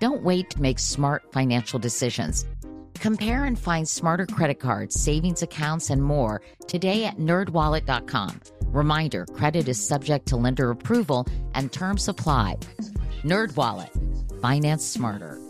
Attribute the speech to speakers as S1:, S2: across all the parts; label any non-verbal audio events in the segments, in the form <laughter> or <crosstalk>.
S1: Don't wait to make smart financial decisions. Compare and find smarter credit cards, savings accounts, and more today at nerdwallet.com. Reminder credit is subject to lender approval and terms apply. NerdWallet, finance smarter.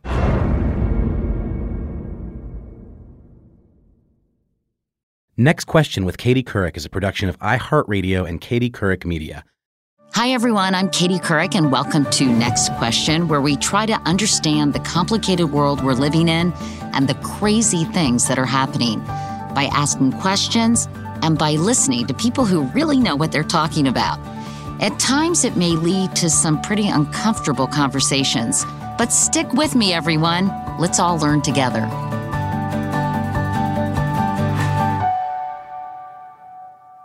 S2: Next Question with Katie Couric is a production of iHeartRadio and Katie Couric Media.
S1: Hi, everyone. I'm Katie Couric, and welcome to Next Question, where we try to understand the complicated world we're living in and the crazy things that are happening by asking questions and by listening to people who really know what they're talking about. At times, it may lead to some pretty uncomfortable conversations, but stick with me, everyone. Let's all learn together.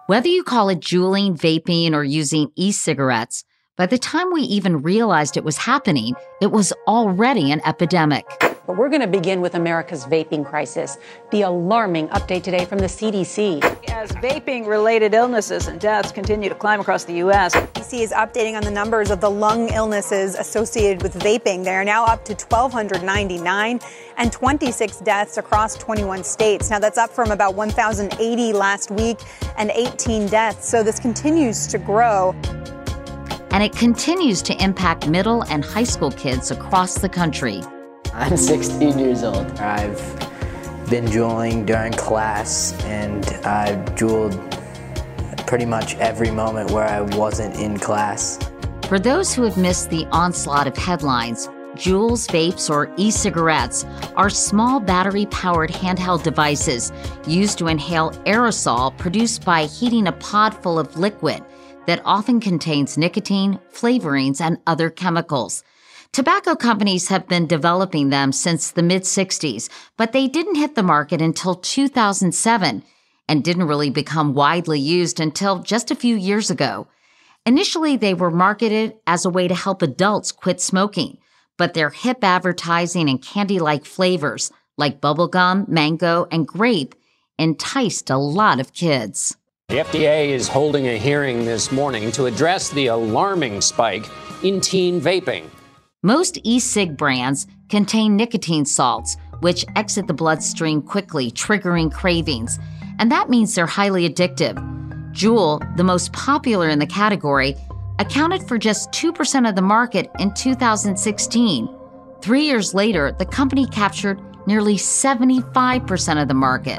S1: Whether you call it juuling, vaping, or using e cigarettes, by the time we even realized it was happening, it was already an epidemic.
S3: But we're going to begin with America's vaping crisis. The alarming update today from the CDC.
S4: As vaping related illnesses and deaths continue to climb across the U.S.,
S5: CDC is updating on the numbers of the lung illnesses associated with vaping. They are now up to 1,299 and 26 deaths across 21 states. Now, that's up from about 1,080 last week and 18 deaths. So this continues to grow.
S1: And it continues to impact middle and high school kids across the country.
S6: I'm <laughs> 16 years old. I've been juuling during class and I've juuled pretty much every moment where I wasn't in class.
S1: For those who have missed the onslaught of headlines, Juuls, vapes, or e cigarettes are small battery powered handheld devices used to inhale aerosol produced by heating a pod full of liquid that often contains nicotine, flavorings, and other chemicals. Tobacco companies have been developing them since the mid 60s, but they didn't hit the market until 2007 and didn't really become widely used until just a few years ago. Initially, they were marketed as a way to help adults quit smoking, but their hip advertising and candy like flavors, like bubblegum, mango, and grape, enticed a lot of kids.
S7: The FDA is holding a hearing this morning to address the alarming spike in teen vaping.
S1: Most e cig brands contain nicotine salts, which exit the bloodstream quickly, triggering cravings. And that means they're highly addictive. Juul, the most popular in the category, accounted for just 2% of the market in 2016. Three years later, the company captured nearly 75% of the market.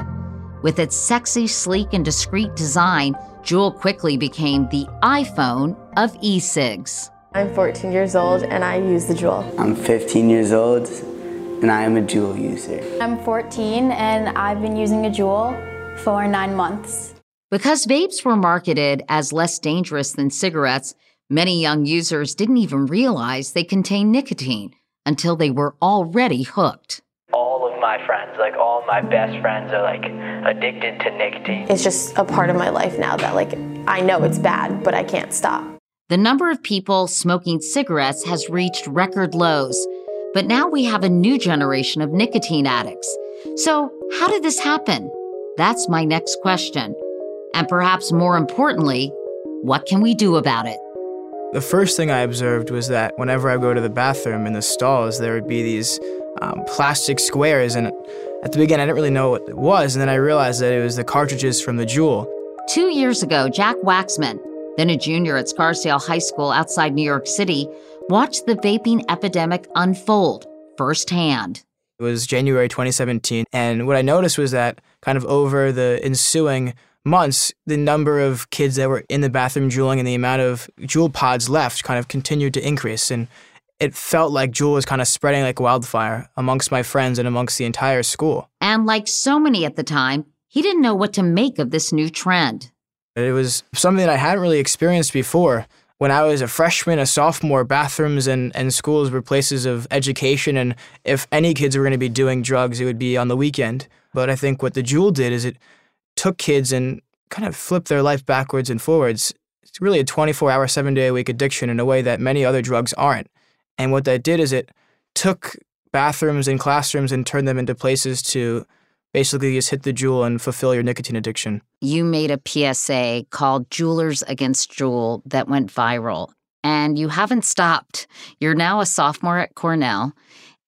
S1: With its sexy, sleek, and discreet design, Juul quickly became the iPhone of e cigs.
S8: I'm 14 years old and I use the Juul.
S9: I'm 15 years old and I am a Juul user.
S8: I'm 14 and I've been using a Juul for nine months.
S1: Because vapes were marketed as less dangerous than cigarettes, many young users didn't even realize they contained nicotine until they were already hooked.
S10: All of my friends, like all my best friends, are like addicted to nicotine.
S8: It's just a part of my life now that, like, I know it's bad, but I can't stop.
S1: The number of people smoking cigarettes has reached record lows, but now we have a new generation of nicotine addicts. So, how did this happen? That's my next question. And perhaps more importantly, what can we do about it?
S11: The first thing I observed was that whenever I go to the bathroom in the stalls, there would be these um, plastic squares. And at the beginning, I didn't really know what it was. And then I realized that it was the cartridges from the Juul.
S1: Two years ago, Jack Waxman, then a junior at Scarsdale High School outside New York City, watched the vaping epidemic unfold firsthand.
S11: It was January 2017, and what I noticed was that kind of over the ensuing months, the number of kids that were in the bathroom juuling and the amount of Juul pods left kind of continued to increase. And it felt like Juul was kind of spreading like wildfire amongst my friends and amongst the entire school.
S1: And like so many at the time, he didn't know what to make of this new trend.
S11: It was something that I hadn't really experienced before. When I was a freshman, a sophomore, bathrooms and, and schools were places of education. And if any kids were going to be doing drugs, it would be on the weekend. But I think what the Juul did is it took kids and kind of flipped their life backwards and forwards. It's really a 24 hour, seven day a week addiction in a way that many other drugs aren't. And what that did is it took bathrooms and classrooms and turned them into places to basically just hit the Juul and fulfill your nicotine addiction.
S1: You made a PSA called Juulers Against Juul that went viral, and you haven't stopped. You're now a sophomore at Cornell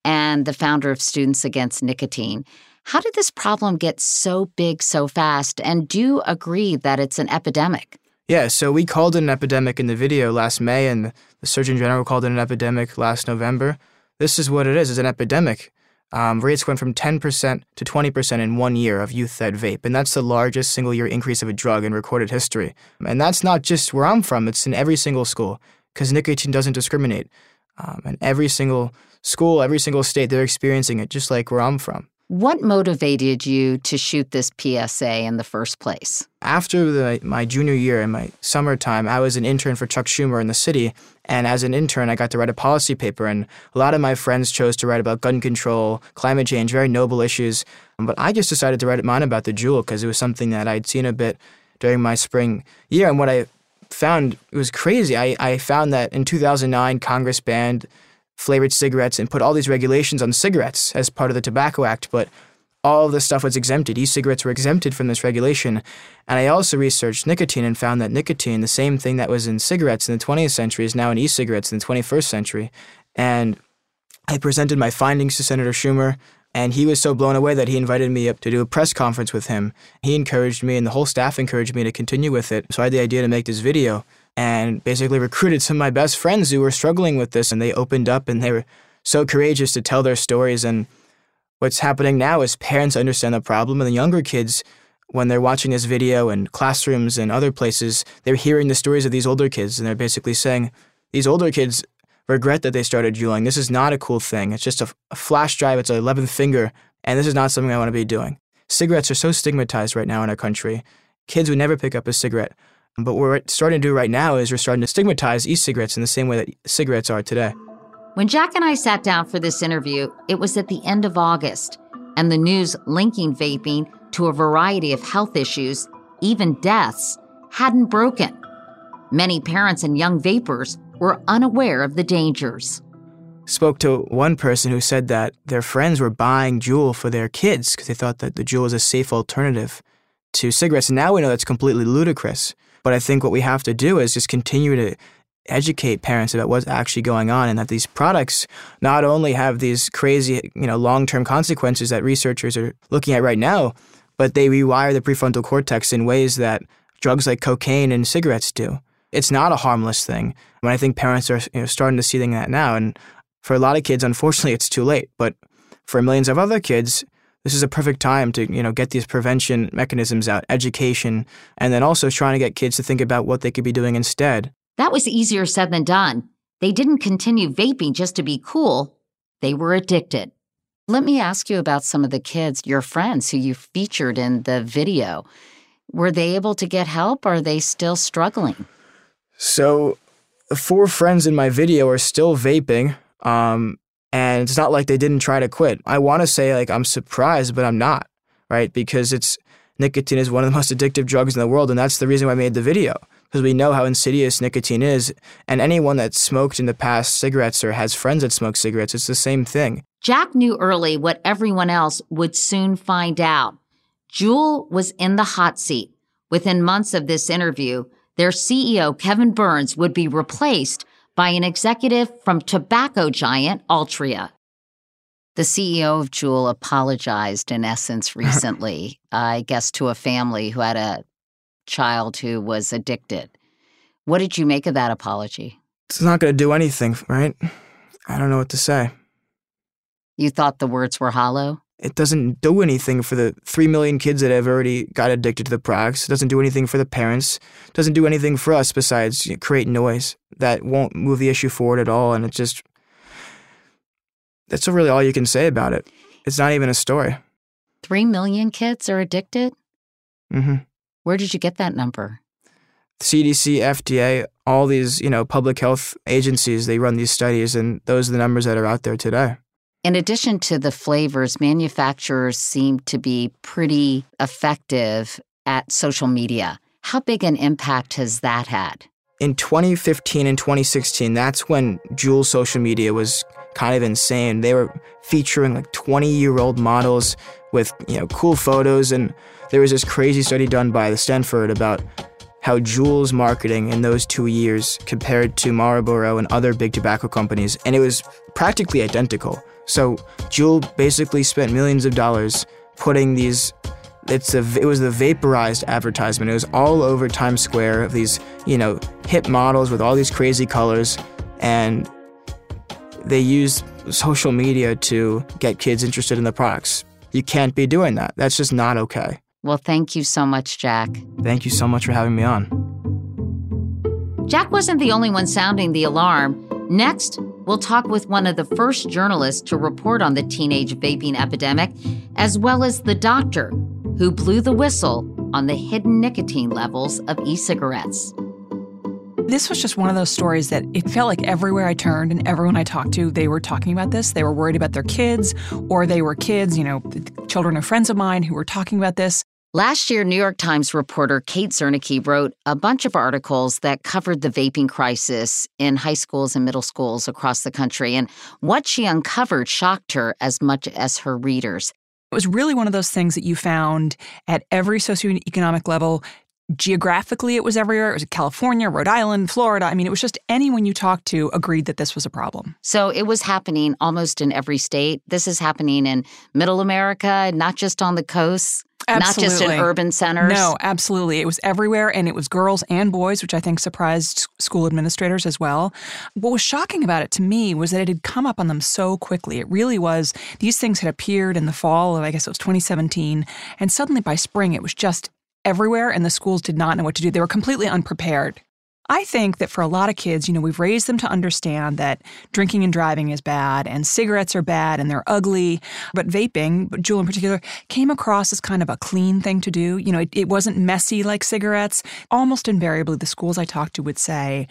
S1: and the founder of Students Against Nicotine. How did this problem get so big so fast? And do you agree that it's an epidemic?
S11: Yeah, so we called it an epidemic in the video last May, and the Surgeon General called it an epidemic last November. This is what it is, it's an epidemic um, rates went from 10% to 20% in one year of youth that vape. And that's the largest single year increase of a drug in recorded history. And that's not just where I'm from, it's in every single school because nicotine doesn't discriminate. Um, and every single school, every single state, they're experiencing it just like where I'm from.
S1: What motivated you to shoot this PSA in the first place?
S11: After the, my junior year in my summertime, I was an intern for Chuck Schumer in the city. And as an intern, I got to write a policy paper. And a lot of my friends chose to write about gun control, climate change, very noble issues. But I just decided to write mine about the Juul because it was something that I'd seen a bit during my spring year. And what I found was crazy. I, I found that in 2009, Congress banned flavored cigarettes and put all these regulations on cigarettes as part of the Tobacco Act, but all of this stuff was exempted. E cigarettes were exempted from this regulation. And I also researched nicotine and found that nicotine, the same thing that was in cigarettes in the 20th century, is now in e cigarettes in the 21st century. And I presented my findings to Senator Schumer, and he was so blown away that he invited me up to do a press conference with him. He encouraged me, and the whole staff encouraged me to continue with it. So I had the idea to make this video and basically recruited some of my best friends who were struggling with this and they opened up and they were so courageous to tell their stories. And what's happening now is parents understand the problem and the younger kids when they're watching this video in classrooms and other places they're hearing the stories of these older kids and they're basically saying these older kids regret that they started juuling this is not a cool thing. It's just a, a flash drive. It's an 11th finger and this is not something i want to be doing. Cigarettes are so stigmatized right now in our country. Kids would never pick up a cigarette but what we're starting to do right now is we're starting to stigmatize e cigarettes in the same way that cigarettes are today.
S1: When Jack and I sat down for this interview, it was at the end of August, and the news linking vaping to a variety of health issues, even deaths, hadn't broken. Many parents and young vapers were unaware of the dangers.
S11: Spoke to one person who said that their friends were buying Juul for their kids because they thought that the Juul was a safe alternative to cigarettes. And now we know that's completely ludicrous. But I think what we have to do is just continue to educate parents about what's actually going on and that these products not only have these crazy, you know, long-term consequences that researchers are looking at right now, but they rewire the prefrontal cortex in ways that drugs like cocaine and cigarettes do. It's not a harmless thing. And I think parents are you know, starting to see that now. And for a lot of kids, unfortunately, it's too late. But for millions of other kids, this is a perfect time to you know get these prevention mechanisms out, education, and then also trying to get kids to think about what they could be doing instead.
S1: That was easier said than done. They didn't continue vaping just to be cool. They were addicted. Let me ask you about some of the kids, your friends who you featured in the video. Were they able to get help or are they still struggling?
S11: So, the four friends in my video are still vaping. Um, and it's not like they didn't try to quit. I want to say like I'm surprised, but I'm not, right? Because it's nicotine is one of the <laughs> most addictive drugs in the world, and that's the reason why I made the video because we know how insidious nicotine is. And anyone that smoked in the past cigarettes or has friends that smoke cigarettes, it's the same thing.
S1: Jack knew early what everyone else would soon find out. Juul was in the hot seat. Within months of this interview, their CEO, Kevin Burns, would be replaced by an executive from tobacco giant Altria. The CEO of Juul apologized, in essence, <laughs> uh-huh. recently, I guess, to a family who had a child who was addicted. What did you make of that apology?
S11: It's not going to do anything, right? I don't know what to say.
S1: You thought the words were hollow?
S11: It doesn't do anything for the 3 million kids that have already got addicted to the products. It doesn't do anything for the parents. It doesn't do anything for us besides you know, create noise that won't move the issue forward at all. And it's just, that's really all you can say about it. It's not even a story.
S1: 3 million kids are addicted?
S11: Mm-hmm.
S1: Where did you get that number?
S11: CDC, FDA, all these, you know, public health agencies, they run these studies, and those are the numbers that are out there today.
S1: In addition to the flavors, manufacturers seem to be pretty effective at social media. How big an impact has that had?
S11: In 2015 and 2016, that's when Juul social media was kind of insane. They were featuring like 20 year old models with, you know, cool photos. And there was this crazy study done by the Stanford about how Juul's marketing in those two years compared to Marlboro and other big tobacco companies, and it was practically identical. So Juul basically spent millions of dollars putting these. It's a, it was the vaporized advertisement. It was all over Times Square of these, you know, hip models with all these crazy colors, and they used social media to get kids interested in the products. You can't be doing that. That's just not okay.
S1: Well, thank you so much, Jack.
S11: Thank you so much for having me on.
S1: Jack wasn't the only one sounding the alarm. Next, we'll talk with one of the first journalists to report on the teenage vaping epidemic, as well as the doctor who blew the whistle on the hidden nicotine levels of e cigarettes.
S12: This was just one of those stories that it felt like everywhere I turned and everyone I talked to, they were talking about this. They were worried about their kids, or they were kids, you know, children of friends of mine who were talking about this.
S1: Last year, New York Times reporter Kate Zernike wrote a bunch of articles that covered the vaping crisis in high schools and middle schools across the country. And what she uncovered shocked her as much as her readers.
S12: It was really one of those things that you found at every socioeconomic level. Geographically, it was everywhere. It was California, Rhode Island, Florida. I mean, it was just anyone you talked to agreed that this was a problem.
S1: So it was happening almost in every state. This is happening in middle America, not just on the coasts.
S12: Absolutely.
S1: Not just in urban centers.
S12: No, absolutely. It was everywhere, and it was girls and boys, which I think surprised school administrators as well. What was shocking about it to me was that it had come up on them so quickly. It really was, these things had appeared in the fall of, I guess it was 2017, and suddenly by spring it was just everywhere, and the schools did not know what to do. They were completely unprepared. I think that for a lot of kids, you know, we've raised them to understand that drinking and driving is bad and cigarettes are bad and they're ugly. But vaping, Juul in particular, came across as kind of a clean thing to do. You know, it, it wasn't messy like cigarettes. Almost invariably, the schools I talked to would say,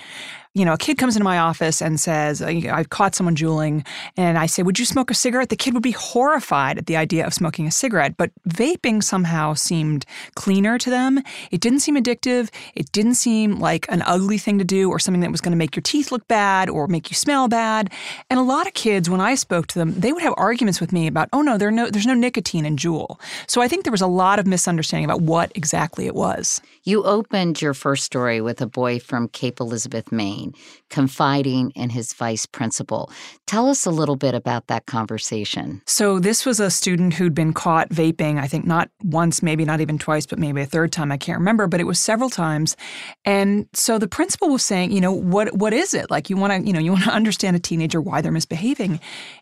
S12: you know, a kid comes into my office and says, I've caught someone juuling, and I say, Would you smoke a cigarette? The kid would be horrified at the idea of smoking a cigarette. But vaping somehow seemed cleaner to them. It didn't seem addictive. It didn't seem like an ugly thing to do or something that was going to make your teeth look bad or make you smell bad. And a lot of kids, when I spoke to them, they would have arguments with me about, Oh, no, there no there's no nicotine in Juul. So I think there was a lot of misunderstanding about what exactly it was.
S1: You opened your first story with a boy from Cape Elizabeth, Maine, confiding in his vice principal. Tell us a little bit about that conversation.
S12: So, this was a student who'd been caught vaping, I think not once, maybe not even twice, but maybe a third time. I can't remember, but it was several times. And so the principal was saying, you know, what what is it? Like you want to, you know, you want to <laughs> understand a teenager why they're misbehaving.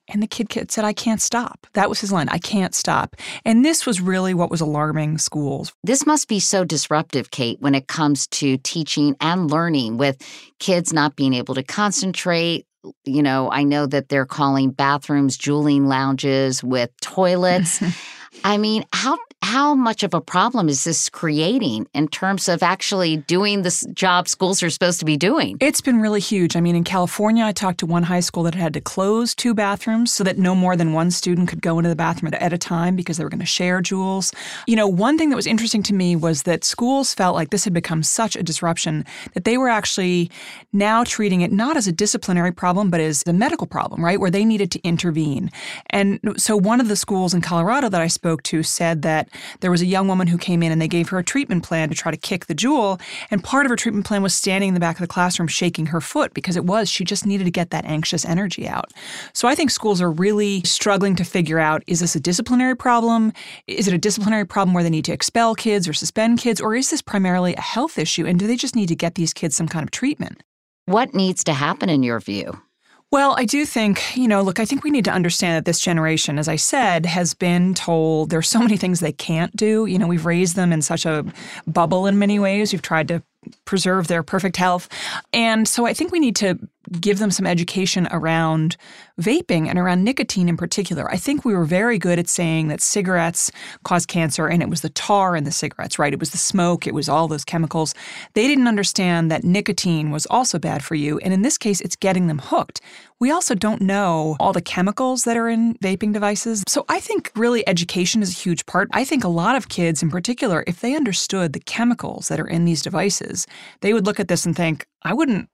S12: And the kid, kid said, I can't stop. That was his line. I can't stop. And this was really what was alarming schools.
S1: This must be so disruptive, Kate, when it comes to teaching and learning with kids not being able to concentrate. You know, I know that they're calling bathrooms juuling lounges with toilets. <laughs> I mean, how how much of a problem is this creating in terms of actually doing the job schools are supposed to be doing?
S12: It's been really huge. I mean, in California, I talked to one high school that had to close two bathrooms so that no more than one student could go into the bathroom at a time because they were going to share Juuls. You know, one thing that was interesting to me was that schools felt like this had become such a disruption that they were actually now treating it not as a disciplinary problem, but as a medical problem, right? Where they needed to intervene. And so one of the schools in Colorado that I spoke to said that there was a young woman who came in and they gave her a treatment plan to try to kick the Juul. And part of her treatment plan was standing in the back of the classroom shaking her foot because it was, she just needed to get that anxious energy out. So I think schools are really struggling to figure out is this a disciplinary problem? Is it a disciplinary problem where they need to expel kids or suspend kids? Or is this primarily a health issue? And do they just need to get these kids some kind of treatment?
S1: What needs to happen in your view?
S12: Well, I do think, you know, look, I think we need to understand that this generation, as I said, has been told there's so many things they can't do. You know, we've raised them in such a bubble in many ways. We've tried to preserve their perfect health. And so I think we need to give them some education around vaping and around nicotine in particular. I think we were very good at saying that cigarettes cause cancer and it was the tar in the cigarettes, right? It was the smoke, it was all those chemicals. They didn't understand that nicotine was also bad for you. And in this case, it's getting them hooked. We also don't know all the chemicals that are in vaping devices. So I think really education is a huge part. I think a lot of kids in particular, if they understood the chemicals that are in these devices, they would look at this and think, I wouldn't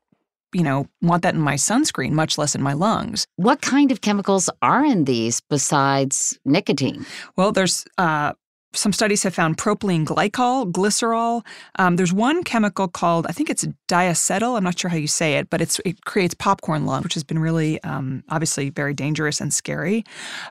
S12: you know, want that in my sunscreen, much less in my lungs.
S1: What kind of chemicals are in these besides nicotine?
S12: Well, there's uh, some studies have found propylene glycol, glycerol. Um, there's one chemical called, I think it's diacetyl. I'm not sure how you say it, but it creates popcorn lung, which has been really um, obviously very dangerous and scary.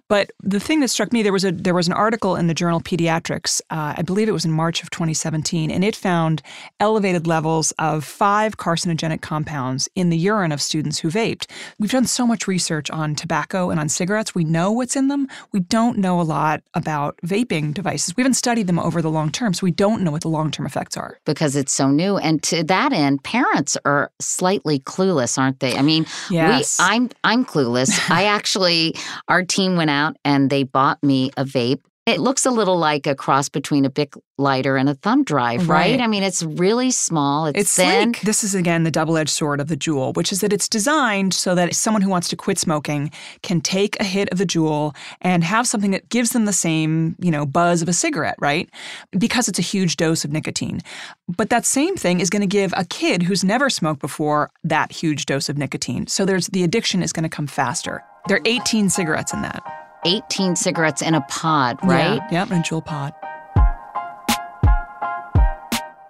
S12: But the thing that struck me there was a there was an article in the journal Pediatrics, uh, I believe it was in March of 2017, and it found elevated levels of five carcinogenic compounds in the urine of students who vaped. We've done so much research on tobacco and on cigarettes. We know what's in them. We don't know a lot about vaping devices we haven't studied them over the long term, so we don't know what the long term effects are.
S1: Because it's so new. And to that end, parents are slightly clueless, aren't they? I mean,
S12: yes.
S1: we, I'm I'm clueless. I actually our team went out and they bought me a vape it looks a little like a cross between a Bic lighter and a thumb drive, right?
S12: right?
S1: I mean, it's really small. It's,
S12: it's
S1: thin.
S12: Like, this is again the double-edged sword of the Juul, which is that it's designed so that someone who wants to quit smoking can take a hit of the Juul and have something that gives them the same, you know, buzz of a cigarette, right? Because it's a huge dose of nicotine. But that same thing is going to give a kid who's never smoked before that huge dose of nicotine. So there's the addiction is going to come faster. There are 18 cigarettes in that.
S1: 18 cigarettes in a pod, right?
S12: Yeah, yep, a Juul pod.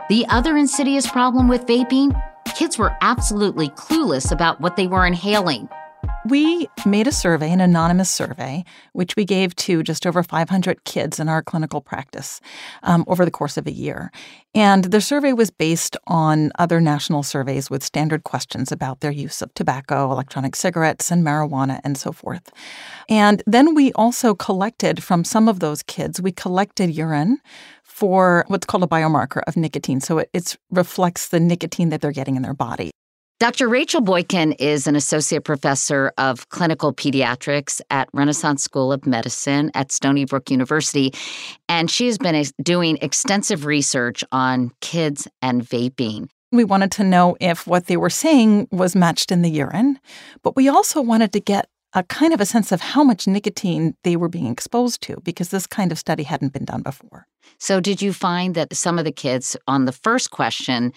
S1: The other insidious problem with vaping kids were absolutely clueless about what they were inhaling.
S13: We made a survey, an anonymous survey, which we gave to just over 500 kids in our clinical practice um, over the course of a year. And the survey was based on other national surveys with standard questions about their use of tobacco, electronic cigarettes, and marijuana, and so forth. And then we also collected from some of those kids, we collected urine for what's called a biomarker of nicotine. So it, it reflects the nicotine that they're getting in their body.
S1: Dr. Rachel Boykan is an associate professor of clinical pediatrics at Renaissance School of Medicine at Stony Brook University, and she has been doing extensive research on kids and vaping.
S13: We wanted to know if what they were saying was matched in the urine, but we also wanted to get a kind of a sense of how much nicotine they were being exposed to because this kind of study hadn't been done before.
S1: So, did you find that some of the kids on the first question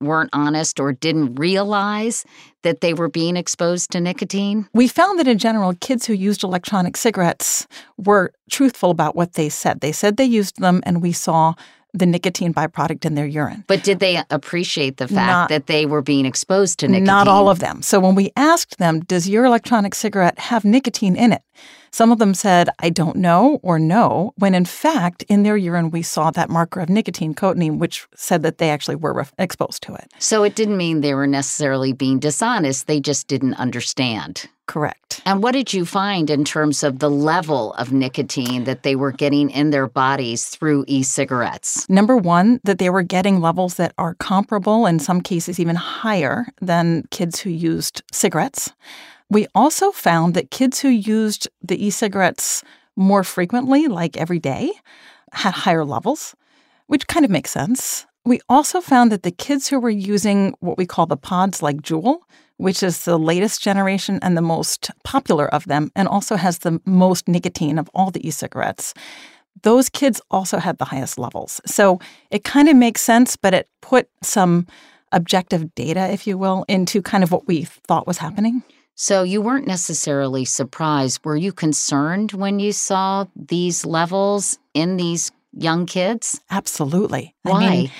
S1: weren't honest or didn't realize that they were being exposed to nicotine?
S13: We found that in general, kids who used electronic cigarettes were truthful about what they said. They said they used them, and we saw the nicotine byproduct in their urine.
S1: But did they appreciate the fact not, that they were being exposed to nicotine?
S13: Not all of them. So when we asked them, does your electronic cigarette have nicotine in it? Some of them said, I don't know or no, when in fact, in their urine, we saw that marker of nicotine, cotinine, which said that they actually were exposed to it.
S1: So it didn't mean they were necessarily being dishonest, they just didn't understand.
S13: Correct.
S1: And what did you find in terms of the level of nicotine that they were getting in their bodies through e cigarettes?
S13: Number one, that they were getting levels that are comparable, in some cases even higher, than kids who used cigarettes. We also found that kids who used the e cigarettes more frequently, like every day, had higher levels, which kind of makes sense. We also found that the kids who were using what we call the pods like Juul, which is the latest generation and the most popular of them, and also has the most nicotine of all the e cigarettes, those kids also had the highest levels. So it kind of makes sense, but it put some objective data, if you will, into kind of what we thought was happening.
S1: So you weren't necessarily surprised. Were you concerned when you saw these levels in these young kids?
S13: Absolutely.
S1: Why?
S13: I mean,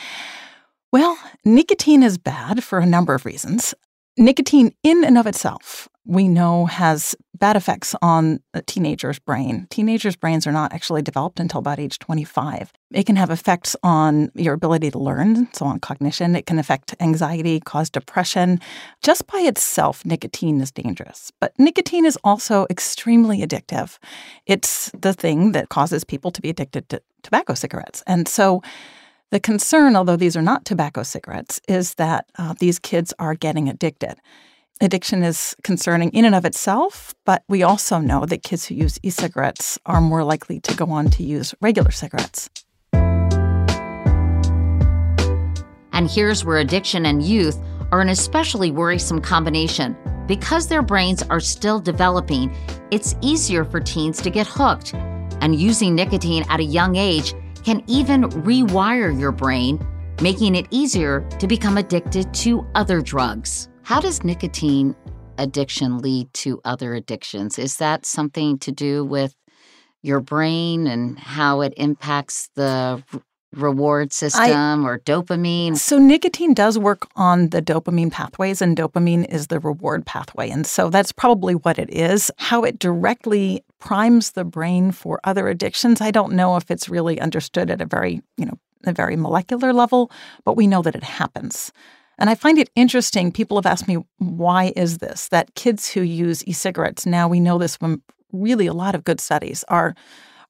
S13: well, nicotine is bad for a number of reasons. Nicotine, in and of itself, we know has bad effects on a teenager's brain. Teenagers' brains are not actually developed until about age 25. It can have effects on your ability to learn, so on cognition. It can affect anxiety, cause depression. Just by itself, nicotine is dangerous. But nicotine is also extremely addictive. It's the thing that causes people to be addicted to tobacco cigarettes. And so the concern, although these are not tobacco cigarettes, is that uh, these kids are getting addicted. Addiction is concerning in and of itself, but we also know that kids who use e cigarettes are more likely to go on to use regular cigarettes.
S1: And here's where addiction and youth are an especially worrisome combination. Because their brains are still developing, it's easier for teens to get hooked. And using nicotine at a young age can even rewire your brain, making it easier to become addicted to other drugs. How does nicotine addiction lead to other addictions? Is that something to do with your brain and how it impacts the reward system I, or dopamine?
S13: So, nicotine does work on the dopamine pathways, and dopamine is the reward pathway. And so, that's probably what it is. How it directly primes the brain for other addictions, I don't know if it's really understood at a very, you know, a very molecular level, but we know that it happens. And I find it interesting. People have asked me, why is this? That kids who use e cigarettes, now we know this from really a lot of good studies, are,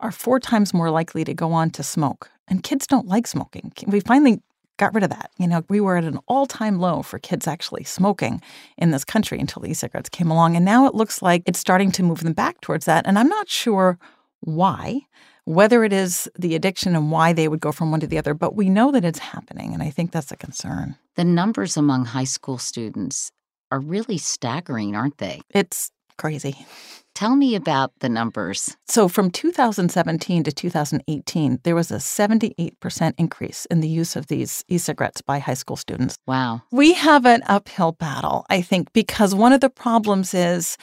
S13: are four times more likely to go on to smoke. And kids don't like smoking. We finally got rid of that. You know, we were at an all time low for kids actually smoking in this country until e cigarettes came along. And now it looks like it's starting to move them back towards that. And I'm not sure why whether it is the addiction and why they would go from one to the other, but we know that it's happening, and I think that's a concern.
S1: The numbers among high school students are really staggering, aren't they?
S13: It's crazy.
S1: Tell me about the numbers.
S13: So, from 2017 to 2018, there was a 78% increase in the use of these e cigarettes by high school students.
S1: Wow.
S13: We have an uphill battle, I think, because one of the problems is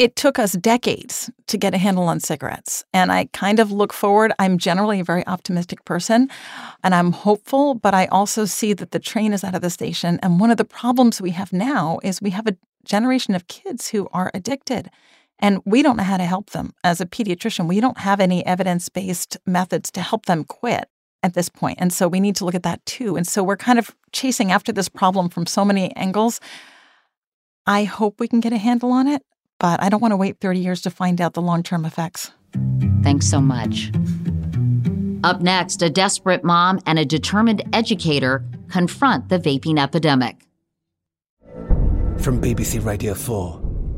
S13: it took us decades to get a handle on cigarettes. And I kind of look forward. I'm generally a very optimistic person and I'm hopeful, but I also see that the train is out of the station. And one of the problems we have now is we have a generation of kids who are addicted. And we don't know how to help them. As a pediatrician, we don't have any evidence based methods to help them quit at this point. And so we need to look at that too. And so we're kind of chasing after this problem from so many angles. I hope we can get a handle on it but I don't want to wait 30 years to find out the long term effects.
S1: Thanks so much. Up next, a desperate mom and a determined educator confront the vaping epidemic.
S14: From BBC Radio 4,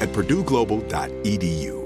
S15: at purdueglobal.edu.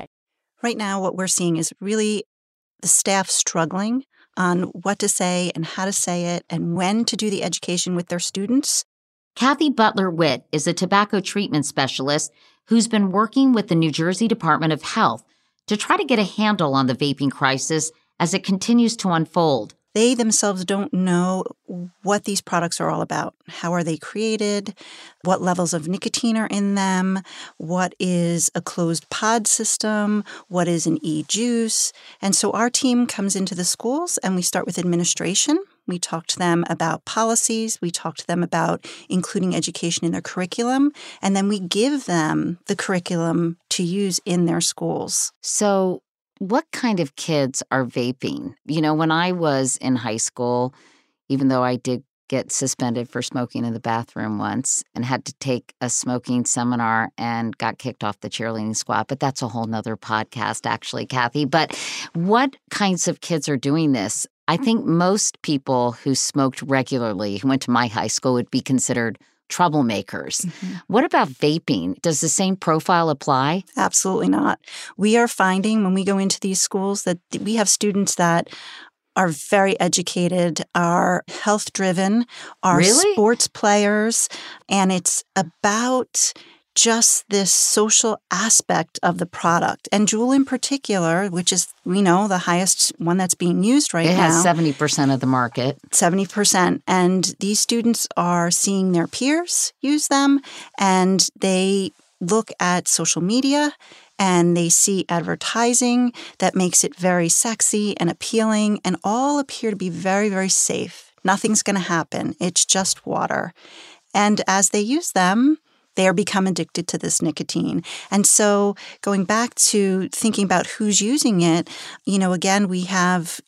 S16: Right now, what we're seeing is really the staff struggling on what to say and how to say it and when to do the education with their students.
S1: Kathy Butler Witt is a tobacco treatment specialist who's been working with the New Jersey Department of Health to try to get a handle on the vaping crisis as it continues to unfold.
S16: They themselves don't know what these products are all about. How are they created? What levels of nicotine are in them? What is a closed pod system? What is an e juice? And so our team comes into the schools and we start with administration. We talk to them about policies. We talk to them about including education in their curriculum. And then we give them the curriculum to use in their schools.
S1: So, what kind of kids are vaping? You know, when I was in high school, even though I did get suspended for smoking in the bathroom once and had to take a smoking seminar and got kicked off the cheerleading squad. But that's a whole nother podcast, actually, Kathy. But what kinds of kids are doing this? I think most people who smoked regularly, who went to my high school, would be considered troublemakers. Mm-hmm. What about vaping? Does the same profile apply?
S16: Absolutely not. We are finding when we go into these schools that we have students that are very educated, are health driven, are
S1: really?
S16: sports players, and it's about just this social aspect of the product. And Juul in particular, which is, we know, the highest one that's being used right
S1: it
S16: now.
S1: It has 70% of the market.
S16: 70%. And these students are seeing their peers use them and they look at social media and they see advertising that makes it very sexy and appealing and all appear to be very, very safe. Nothing's going to happen. It's just water. And as they use them, they are become addicted to this nicotine. And so going back to thinking about who's using it, you know, again, we have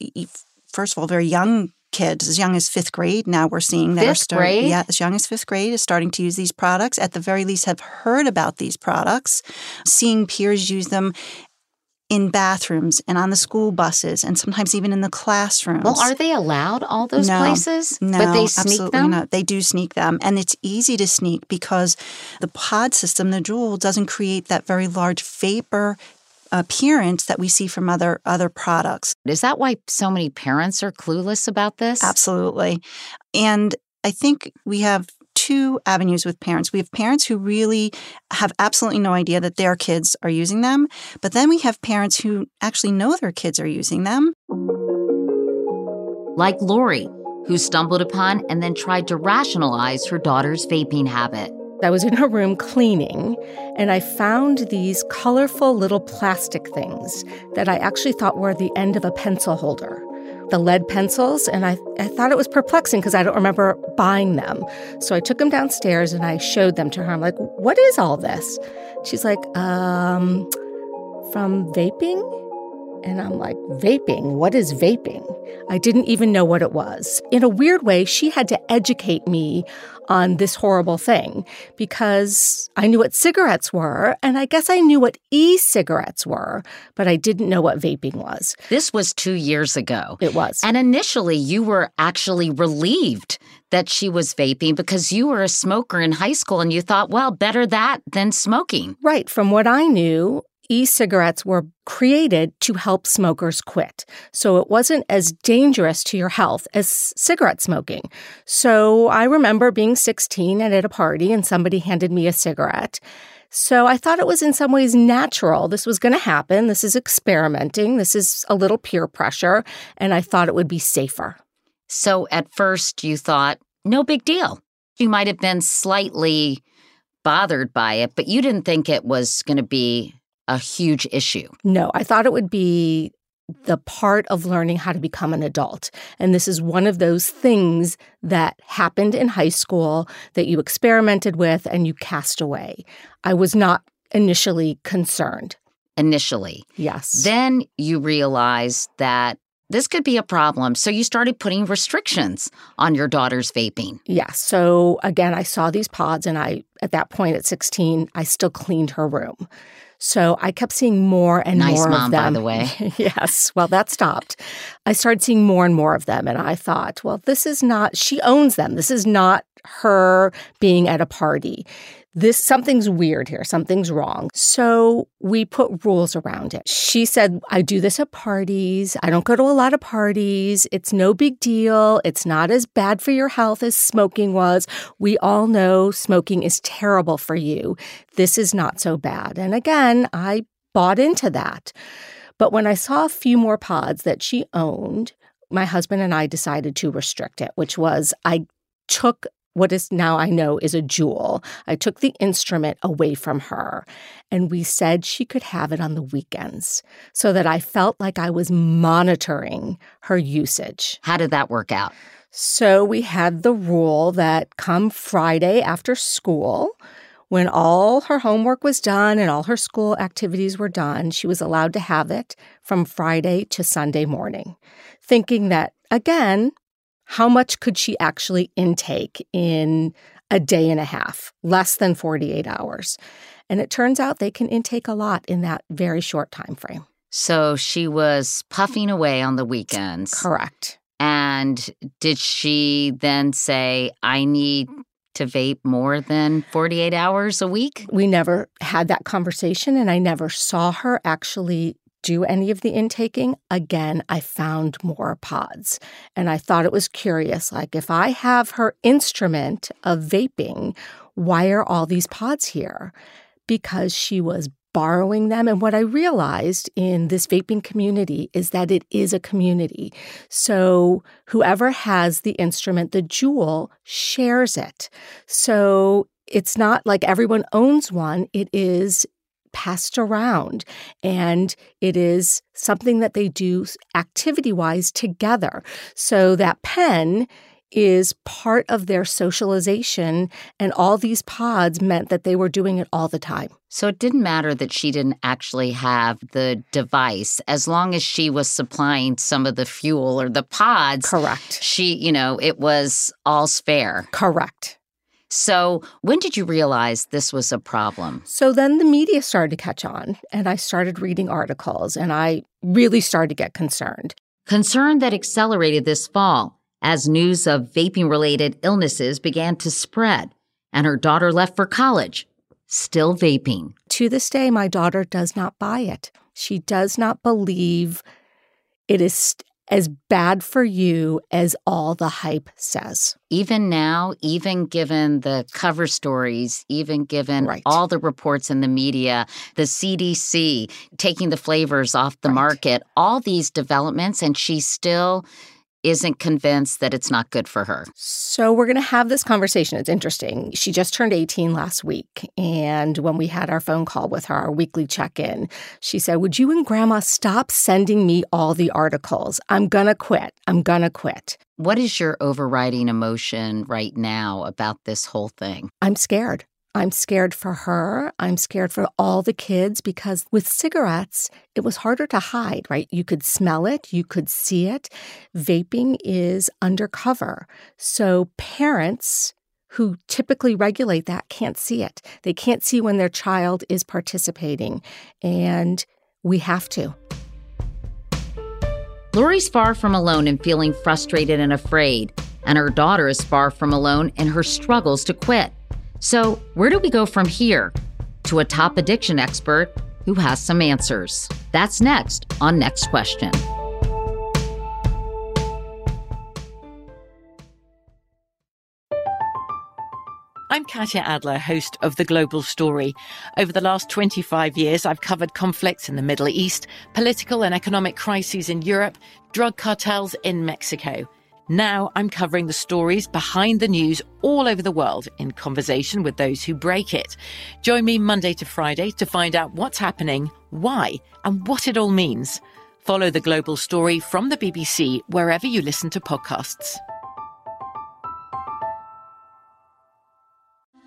S16: first of all very young kids as young as fifth grade. Now we're seeing that
S1: fifth
S16: are starting,
S1: grade?
S16: yeah, as young as fifth grade is starting to use these products. At the very least, have heard about these products, seeing peers use them in bathrooms and on the school buses and sometimes even in the classrooms.
S1: Well, are they allowed all those
S16: no,
S1: places?
S16: No,
S1: but they sneak
S16: absolutely
S1: them.
S16: not. They do sneak them, and it's easy to sneak because the pod system, the Juul, doesn't create that very large vapor appearance that we see from other other products.
S1: Is that why so many parents are clueless about this?
S16: Absolutely, and I think we have two avenues with parents. We have parents who really have absolutely no idea that their kids are using them, but then we have parents who actually know their kids are using them.
S1: Like Lori, who stumbled upon and then tried to rationalize her daughter's vaping habit.
S17: I was in her room cleaning and I found these colorful little plastic things that I actually thought were the end of a pencil holder the lead pencils, and I, I thought it was perplexing because I don't remember buying them. So I took them downstairs and I showed them to her. I'm like, what is all this? She's like, um, from vaping? And I'm like, vaping? What is vaping? I didn't even know what it was. In a weird way, she had to educate me on this horrible thing because I knew what cigarettes were, and I guess I knew what e cigarettes were, but I didn't know what vaping was.
S1: This was two years ago.
S17: It was.
S1: And initially, you were actually relieved that she was vaping because you were a smoker in high school and you thought, well, better that than smoking.
S17: Right. From what I knew, e cigarettes were created to help smokers quit. So it wasn't as dangerous to your health as cigarette smoking. So I remember being 16 and at a party and somebody handed me a cigarette. So I thought it was in some ways natural. This was going to happen. This is experimenting. This is a little peer pressure. And I thought it would be safer.
S1: So at first you thought, no big deal. You might have been slightly bothered by it, but you didn't think it was going to be a huge issue.
S17: No, I thought it would be the part of learning how to become an adult. And this is one of those things that happened in high school that you experimented with and you cast away. I was not initially concerned.
S1: Initially.
S17: Yes.
S1: Then you realize that this could be a problem. So you started putting restrictions on your daughter's vaping.
S17: Yes. So again, I saw these pods, and I, at that point at 16, I still cleaned her room. So I kept seeing more and
S1: nice
S17: more
S1: mom,
S17: of them.
S1: by the way. <laughs>
S17: yes. Well, that stopped. I started seeing more and more of them. And I thought, well, this is not, she owns them. This is not her being at a party this something's weird here, something's wrong. So we put rules around it. She said, I do this at parties. I don't go to a lot of parties. It's no big deal. It's not as bad for your health as smoking was. We all know smoking is terrible for you. This is not so bad. And again, I bought into that. But when I saw a few more pods that she owned, my husband and I decided to restrict it, which was I took what is now I know is a Juul. I took the instrument away from her and we said she could have it on the weekends so that I felt like I was monitoring her usage.
S1: How did that work out?
S17: So we had the rule that come Friday after school, when all her homework was done and all her school activities were done, she was allowed to have it from Friday to Sunday morning, thinking that, again, how much could she actually intake in a day and a half, less than 48 hours? And it turns out they can intake a lot in that very short time frame.
S1: So she was puffing away on the weekends.
S17: Correct.
S1: And did she then say, I need to vape more than 48 hours a week?
S17: We never had that conversation, and I never saw her actually do any of the intaking, again, I found more pods. And I thought it was curious like, if I have her instrument of vaping, why are all these pods here? Because she was borrowing them. And what I realized in this vaping community is that it is a community. So whoever has the instrument, the Juul, shares it. So it's not like everyone owns one, it is passed around. And it is something that they do activity wise together. So that pen is part of their socialization, and all these pods meant that they were doing it all the time.
S1: So it didn't matter that she didn't actually have the device as long as she was supplying some of the fuel or the pods.
S17: Correct.
S1: She, you know, it was all's fair.
S17: Correct.
S1: So, when did you realize this was a problem?
S17: So then the media started to catch on, and I started reading articles, and I really started to get concerned.
S1: Concern that accelerated this fall as news of vaping related illnesses began to spread, and her daughter left for college, still vaping.
S17: To this day, my daughter does not buy it. She does not believe it is as bad for you as all the hype says.
S1: Even now, even given the cover stories, even given
S17: right.
S1: all the reports in the media, the CDC taking the flavors off the right. market, all these developments, and she's still isn't convinced that it's not good for her.
S17: So, we're going to have this conversation. It's interesting. She just turned 18 last week. And when we had our phone call with her, our weekly check in, she said, Would you and grandma stop sending me all the articles? I'm going to quit. I'm going to quit.
S1: What is your overriding emotion right now about this whole thing?
S17: I'm scared. I'm scared for her. I'm scared for all the kids because with cigarettes, it was harder to hide, right? You could smell it, you could see it. Vaping is undercover. So parents who typically regulate that can't see it. They can't see when their child is participating. And we have to.
S1: Lori's far from alone in feeling frustrated and afraid, and her daughter is far from alone in her struggles to quit. So, where do we go from here? To a top addiction expert who has some answers. That's next on Next Question.
S18: I'm Katya Adler, host of The Global Story. Over the last 25 years, I've covered conflicts in the Middle East, political and economic crises in Europe, drug cartels in Mexico. Now I'm covering the stories behind the news all over the world in conversation with those who break it. Join me Monday to Friday to find out what's happening, why, and what it all means. Follow the global story from the BBC wherever you listen to podcasts.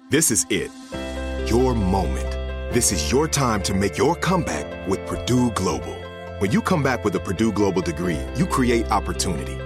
S15: This is it. Your moment. This is your time to make your comeback with Purdue Global. When you come back with a Purdue Global degree, you create opportunity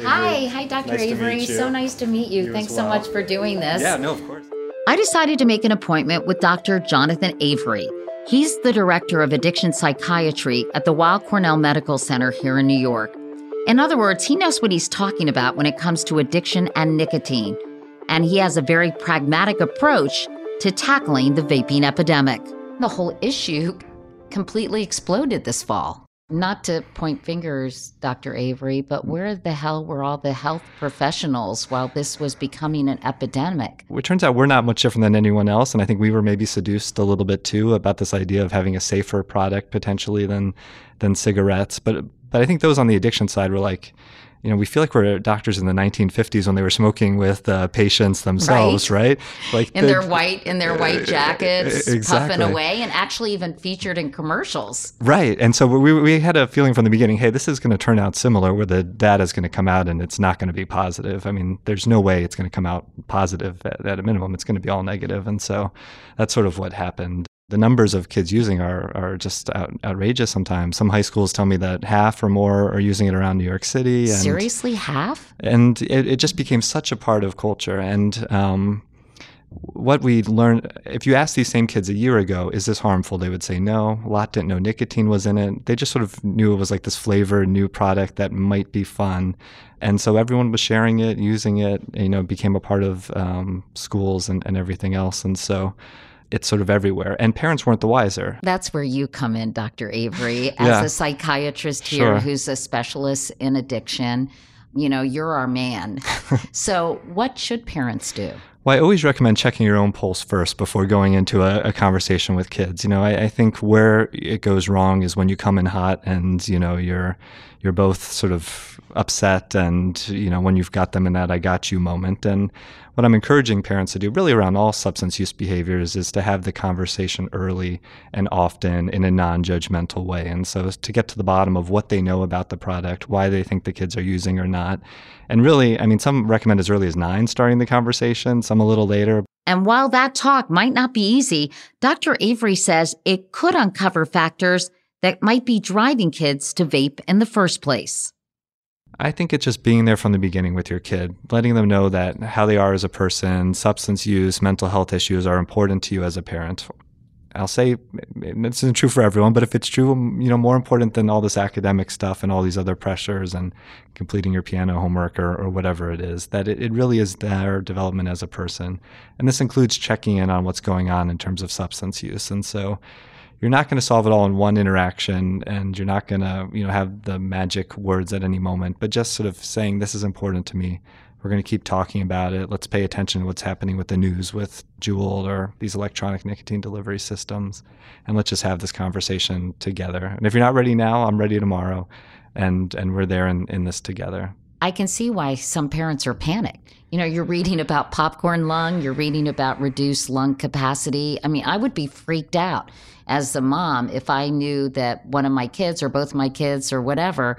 S1: Hi, hi, Dr.
S19: Nice
S1: Avery. So nice to meet you.
S19: You
S1: Thanks
S19: as
S1: so much for doing this.
S19: Yeah, no, of course.
S1: I decided to make an appointment with Dr. Jonathan Avery. He's the director of addiction psychiatry at the Weill Cornell Medical Center here in New York. In other words, he knows what he's talking about when it comes to addiction and nicotine. And he has a very pragmatic approach to tackling the vaping epidemic. The whole issue completely exploded this fall. Not to point fingers, Dr. Avery, but where the hell were all the health professionals while this was becoming an epidemic?
S20: It turns out we're not much different than anyone else, and I think we were maybe seduced a little bit too about this idea of having a safer product potentially than than cigarettes. But but I think those on the addiction side were like, you know, we feel like we're doctors in the 1950s when they were smoking with uh, patients themselves, right? Like
S1: in
S20: the-
S1: their white in their white jackets,
S20: exactly.
S1: puffing away, and actually even featured in commercials.
S20: Right. And so we, we had a feeling from the beginning, hey, this is going to turn out similar where the data is going to come out and it's not going to be positive. I mean, there's no way it's going to come out positive at, at a minimum. It's going to be all negative. And so that's sort of what happened. The numbers of kids using are, are just out, outrageous sometimes. Some high schools tell me that half or more are using it around New York City. And,
S1: Seriously, half?
S20: and it, it just became such a part of culture. And um, what we learned, if you asked these same kids a year ago, is this harmful? They would say no. A lot didn't know nicotine was in it. They just sort of knew it was like this flavor, new product that might be fun. And so everyone was sharing it, using it, you know, became a part of um, schools and, and everything else. And so it's sort of everywhere. And parents weren't the wiser.
S1: That's where you come in, Dr. Avery, <laughs> as
S20: Yeah.
S1: a psychiatrist here
S20: Sure.
S1: who's a specialist in addiction. You know, you're our man. <laughs> so, what should parents do?
S20: Well, I always recommend checking your own pulse first before going into a, a conversation with kids. You know, I, I think where it goes wrong is when you come in hot and you know you're you're both sort of upset, and you know when you've got them in that "I got you" moment. And what I'm encouraging parents to do, really around all substance use behaviors, is to have the conversation early and often in a non-judgmental way. And so to get to the bottom of what they know about the product, why they think the kids are using or not, and really, I mean, some recommend as early as nine starting the conversation, some a little later.
S1: And while that talk might not be easy, Dr. Avery says it could uncover factors that might be driving kids to vape in the first place.
S20: I think it's just being there from the beginning with your kid, letting them know that how they are as a person, substance use, mental health issues are important to you as a parent. I'll say this isn't true for everyone, but if it's true, you know, more important than all this academic stuff and all these other pressures and completing your piano homework or, or whatever it is, that it, it really is their development as a person. And this includes checking in on what's going on in terms of substance use. And so you're not going to solve it all in one interaction and you're not going to, you know, have the magic words at any moment, but just sort of saying, this is important to me. We're going to keep talking about it. Let's pay attention to what's happening with the news with Juul or these electronic nicotine delivery systems. And let's just have this conversation together. And if you're not ready now, I'm ready tomorrow. And, and we're there in, in this together.
S1: I can see why some parents are panicked. You know, you're reading about popcorn lung, you're reading about reduced lung capacity. I mean, I would be freaked out as a mom if I knew that one of my kids or both my kids or whatever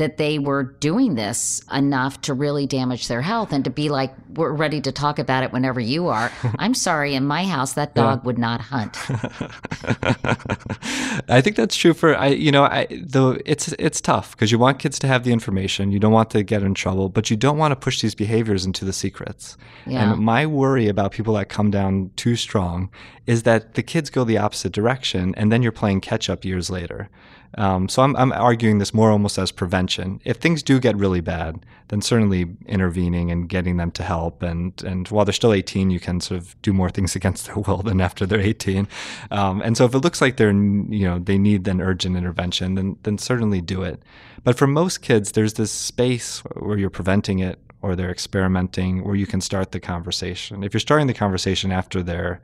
S1: that they were doing this enough to really damage their health and to be like, we're ready to talk about it whenever you are. <laughs> I'm sorry, in my house, that dog yeah. would not hunt. <laughs>
S20: I think that's true for I. You know, I though it's it's tough because you want kids to have the information. You don't want to get in trouble, but you don't want to push these behaviors into the secrets. Yeah. And my worry about people that come down too strong is that the kids go the opposite direction, and then you're playing catch up years later. Um, so I'm, I'm arguing this more almost as prevention. If things do get really bad, then certainly intervening and getting them to help. And, and while they're still 18, you can sort of do more <laughs> things against their will than after they're 18. Um, and so if it looks like they're, you know, they need an urgent intervention, then, then certainly do it. But for most kids, there's this space where you're preventing it or they're experimenting where you can start the conversation. If you're starting the conversation after they're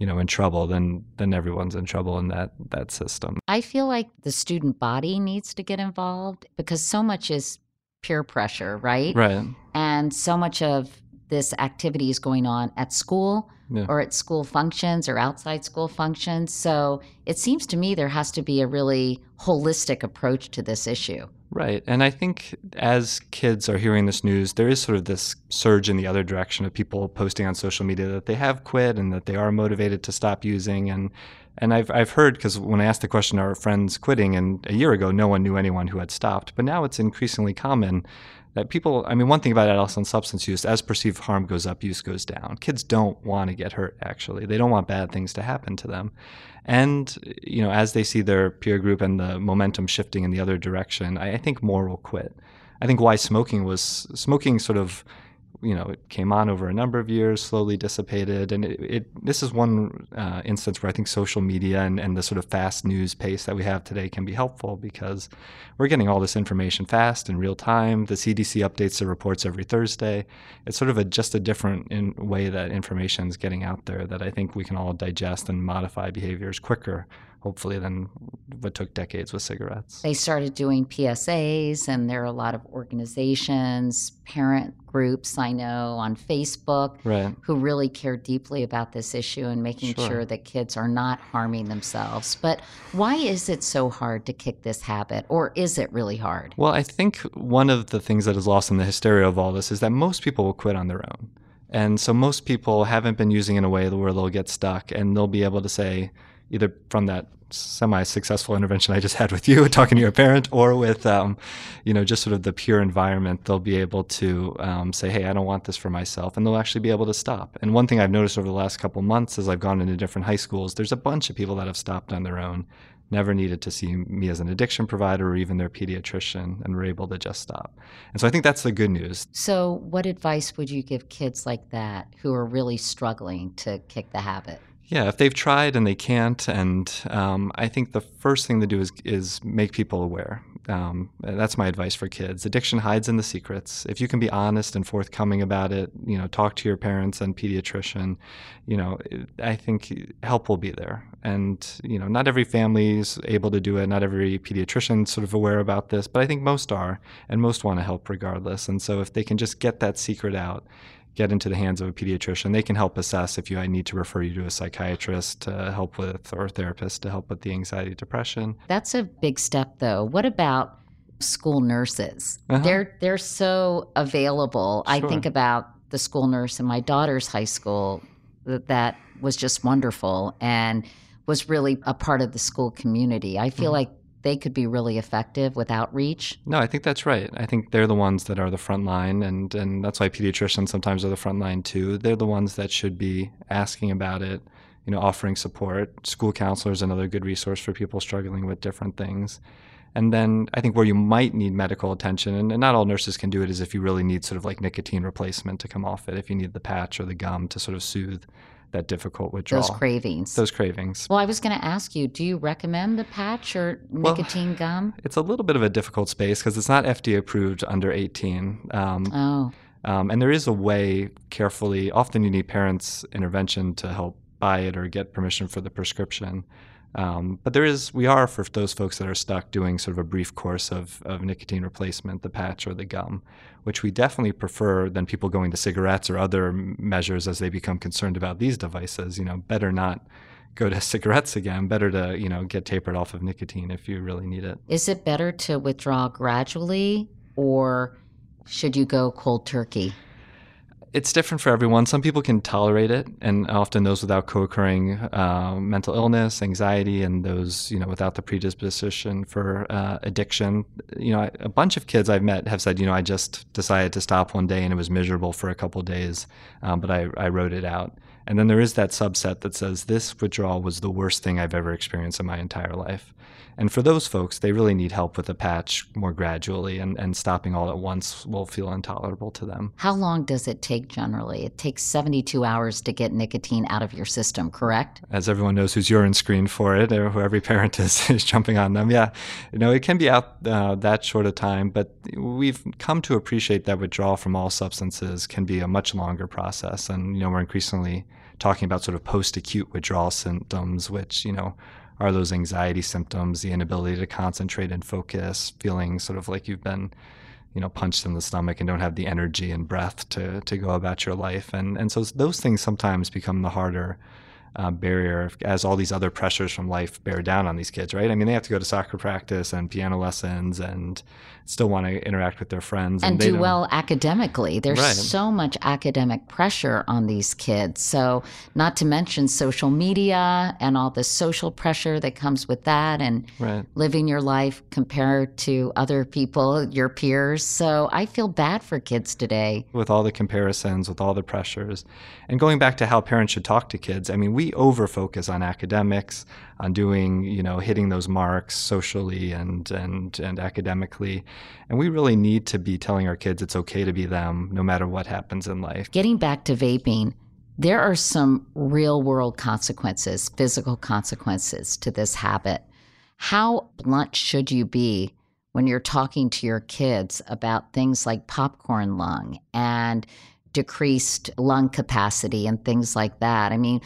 S20: you know in trouble then then everyone's in trouble in that that system.
S1: I feel like the student body needs to get involved because so much is peer pressure right?
S20: Right.
S1: And so much of this activity is going on at school yeah. or at school functions or outside school functions. So it seems to me there has to be a really holistic approach to this issue
S20: Right. And I think as kids are hearing this news, there is sort of this surge in the other direction of people posting on social media that they have quit and that they are motivated to stop using. And and I've I've heard because when I asked the question, are friends quitting? And a year ago, no one knew anyone who had stopped. But now it's increasingly common that people. I mean, one thing about adolescent substance use, as perceived harm goes up, use goes down. Kids don't want to get hurt. Actually, they don't want bad things to happen to them. And you know, as they see their peer group and the momentum shifting in the other direction, I, I think more will quit. I think why smoking was smoking sort of you know, it came on over a number of years, slowly dissipated. And it, it this is one uh, instance where I think social media and, and the sort of fast news pace that we have today can be helpful because we're getting all this information fast in real time. The CDC updates the reports every Thursday. It's sort of a, just a different way that information is getting out there that I think we can all digest and modify behaviors quicker hopefully than what took decades with cigarettes.
S1: They started doing PSAs, and there are a lot of organizations, parent groups I know on Facebook
S20: right.
S1: who really care deeply about this issue and making sure. sure that kids are not harming themselves. But why is it so hard to kick this habit, or is it really hard?
S20: Well, I think one of the things that is lost in the hysteria of all this is that most people will quit on their own. And so most people haven't been using in a way where they'll get stuck and they'll be able to say, either from that semi-successful intervention I just had with you, <laughs> talking to your parent, or with, um, you know, just sort of the pure environment, they'll be able to um, say, "Hey, I don't want this for myself," and they'll actually be able to stop. And one thing I've noticed over the last couple months, as I've gone into different high schools, there's a bunch of people that have stopped on their own, never needed to see me as an addiction provider or even their pediatrician, and were able to just stop. And so I think that's the good news.
S1: So, what advice would you give kids like that who are really struggling to kick the habit?
S20: Yeah, if they've tried and they can't, and um, I think the first thing to do is is make people aware. Um, that's my advice for kids. Addiction hides in the secrets. If you can be honest and forthcoming about it, you know, talk to your parents and pediatrician. You know, I think help will be there. And you know, not every family is able to do it. Not every pediatrician sort of aware about this, but I think most are, and most want to help regardless. And so, if they can just get that secret out get into the hands of a pediatrician. They can help assess if you I need to refer you to a psychiatrist to help with or a therapist to help with the anxiety depression.
S1: That's a big step though. What about school nurses? Uh-huh. They're they're so available. Sure. I think about the school nurse in my daughter's high school that, that was just wonderful and was really a part of the school community. I feel mm-hmm. like they could be really effective with outreach?
S20: No, I think that's right. I think they're the ones that are the front line, and, and that's why pediatricians sometimes are the front line too. They're the ones that should be asking about it, you know, offering support. School counselors another good resource for people struggling with different things. And then I think where you might need medical attention, and, and, not all nurses can do it, is if you really need sort of like nicotine replacement to come off it, if you need the patch or the gum to sort of soothe that difficult withdrawal.
S1: Those cravings.
S20: Those cravings.
S1: Well, I was going to ask you, do you recommend the patch or nicotine well, gum?
S20: It's a little bit of a difficult space because it's not FDA approved under 18.
S1: Um, oh.
S20: Um, and there is a way carefully, often you need parents' intervention to help buy it or get permission for the prescription. Um, but there is, we are for those folks that are stuck doing sort of a brief course of, of nicotine replacement, the patch or the gum, which we definitely prefer than people going to cigarettes or other measures as they become concerned about these devices. You know, better not go to <laughs> cigarettes again. Better to you know get tapered off of nicotine if you really need it.
S1: Is it better to withdraw gradually, or should you go cold turkey?
S20: It's different for everyone. Some people can tolerate it, and often those without co-occurring uh, mental illness, anxiety, and those you know without the predisposition for uh, addiction. You know, a bunch of kids I've met have said, you know, I just decided to stop one day and it was miserable for a couple days, um, but I, I wrote it out. And then there is that subset that says this withdrawal was the worst thing I've ever experienced in my entire life. And for those folks, they really need help with a patch more gradually, and, and stopping all at once will feel intolerable to them.
S1: How long does it take generally? It takes 72 hours to get nicotine out of your system, correct?
S20: As everyone knows who's urine screened for it, or who every parent is, <laughs> is jumping on them. Yeah, you know, it can be out uh, that short a time, but we've come to appreciate that withdrawal from all substances can be a much longer process. And, you know, we're increasingly talking about sort of post acute withdrawal symptoms, which, you know, are those anxiety symptoms, the inability to concentrate and focus, feeling sort of like you've been, you know, punched in the stomach and don't have the energy and breath to to go about your life. And and so those things sometimes become the harder uh, barrier as all these other pressures from life bear down on these kids, right? I mean, they have to go to soccer practice and piano lessons and still want to interact with their friends
S1: and, and do well academically. There's right. so much academic pressure on these kids. So, not to mention social media and all the social pressure that comes with that and right. living your life compared to other people, your peers. So, I feel bad for kids today.
S20: With all the comparisons, with all the pressures. And going back to how parents should talk to kids, I mean, we over focus on academics, on doing, you know, hitting those marks socially and and and academically. And we really need to be telling our kids it's okay to be them no matter what happens in life.
S1: Getting back to vaping, there are some real world consequences, physical consequences to this habit. How blunt should you be when you're talking to your kids about things like popcorn lung and decreased lung capacity and things like that? I mean,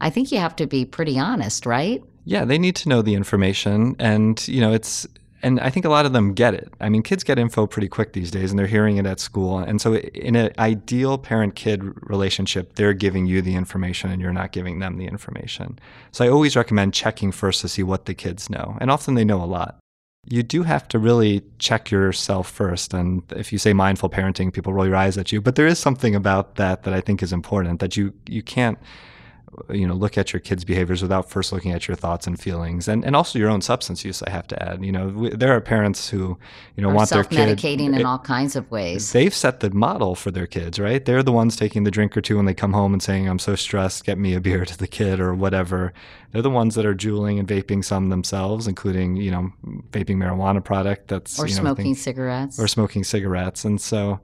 S1: I think you have to be pretty honest, right?
S20: Yeah, they need to know the information. And, you know, it's, and I think a lot of them get it. I mean, kids get info pretty quick these days and they're hearing it at school. And so, in an ideal parent kid relationship, they're giving you the information and you're not giving them the information. So, I always recommend checking first to see what the kids know. And often they know a lot. You do have to really check yourself first. And if you say mindful parenting, people roll your eyes at you. But there is something about that that I think is important that you, you can't you know look at your kids' behaviors without first looking at your thoughts and feelings, and and also your own substance use. I have to add, you know, we, there are parents who you know
S1: Are
S20: want their
S1: kid medicating in all kinds of ways.
S20: They've set the model for their kids, right? They're the ones taking the drink or two when they come home and saying, "I'm so stressed, get me a beer" to the kid or whatever. They're the ones that are juuling and vaping some themselves, including you know vaping marijuana product that's
S1: or
S20: you know,
S1: smoking cigarettes
S20: or smoking cigarettes, and so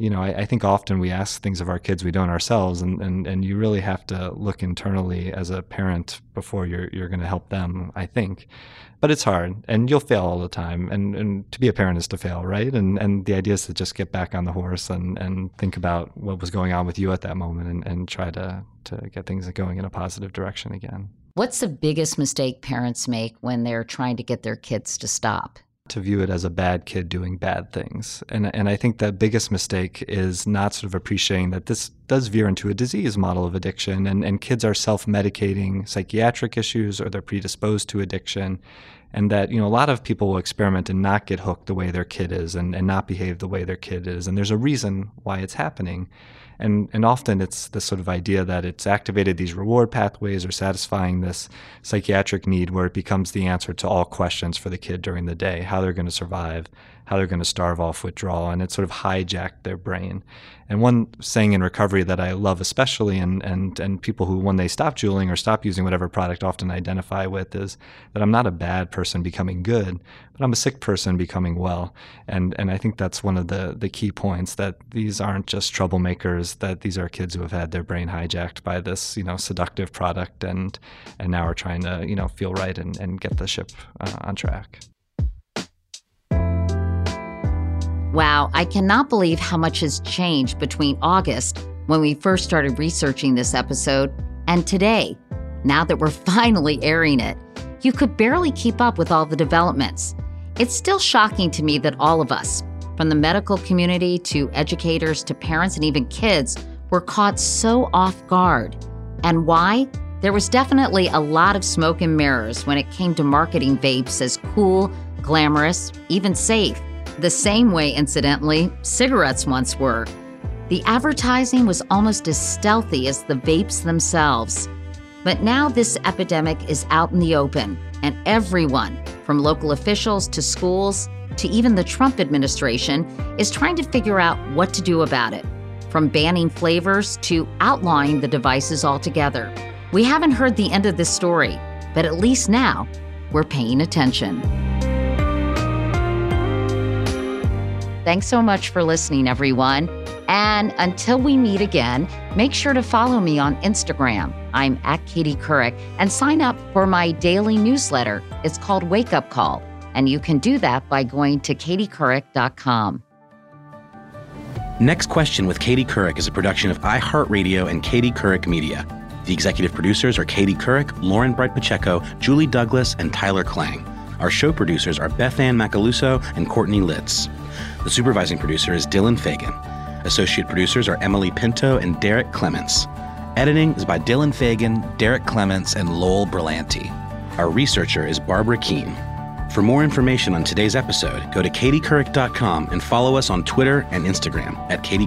S20: you know, I, I, think often we ask things of our kids we don't ourselves, and, and, and you really have to look internally as a parent before you're you're going to help them. I think, but it's hard, and you'll fail all the time. And, and to be a parent is to fail, right? And and the idea is to just get back on the horse and, and think about what was going on with you at that moment, and, and try to to get things going in a positive direction again.
S1: What's the biggest mistake parents make when they're trying to get their kids to stop?
S20: To view it as a bad kid doing bad things. And, and I think the biggest mistake is not sort of appreciating that this does veer into a disease model of addiction, and, and kids are self medicating psychiatric issues or they're predisposed to addiction. And that, you know, a lot of people will experiment and not get hooked the way their kid is and, and not behave the way their kid is. And there's a reason why it's happening. And, and often it's this sort of idea that it's activated these reward pathways or satisfying this psychiatric need where it becomes the answer to all questions for the kid during the day, how they're going to survive, how they're going to starve off withdrawal. And it sort of hijacked their brain. And one saying in recovery that I love especially, and, and, and people who, when they stop juuling or stop using whatever product, often identify with, is that I'm not a bad person becoming good, but I'm a sick person becoming well. And, and I think that's one of the, the key points that these aren't just troublemakers, that these are kids who have had their brain hijacked by this, you know, seductive product and, and now are trying to, you know, feel right and, and get the ship uh, on track.
S1: Wow, I cannot believe how much has changed between August, when we first started researching this episode, and today. now that we're <laughs> finally airing it. You could barely keep up with all the developments. It's still shocking to me that all of us, from the medical community to educators to parents and even kids, were caught so off guard. And why? There was definitely a lot of smoke and mirrors when it came to marketing vapes as cool, glamorous, even safe. The same way, incidentally, cigarettes once were. The advertising was almost as stealthy as the vapes themselves. But now this epidemic is out in the open, and everyone, from local officials to schools to even the Trump administration, is trying to figure out what to do about it, from banning flavors to outlawing the devices altogether. We haven't heard the end of this story, but at least now we're paying attention. Thanks so much for listening, everyone. And until we meet again, make sure to follow me on Instagram. I'm at Katie Couric and sign up for my daily newsletter. It's called Wake Up Call. And you can do that by going to katiecouric.com.
S19: Next Question with Katie Couric is a production of iHeartRadio and Katie Couric Media. The executive producers are Katie Couric, Lauren Bright Pacheco, Julie Douglas, and Tyler Klang. Our show producers are Beth Ann Macaluso and Courtney Litz. The supervising producer is Dylan Fagan. Associate producers are Emily Pinto and Derek Clements. Editing is by Dylan Fagan, Derek Clements, and Lowell Berlanti. Our researcher is Barbara Keene. For more information on today's episode, go to katiecouric.com and follow us on Twitter and Instagram at Katie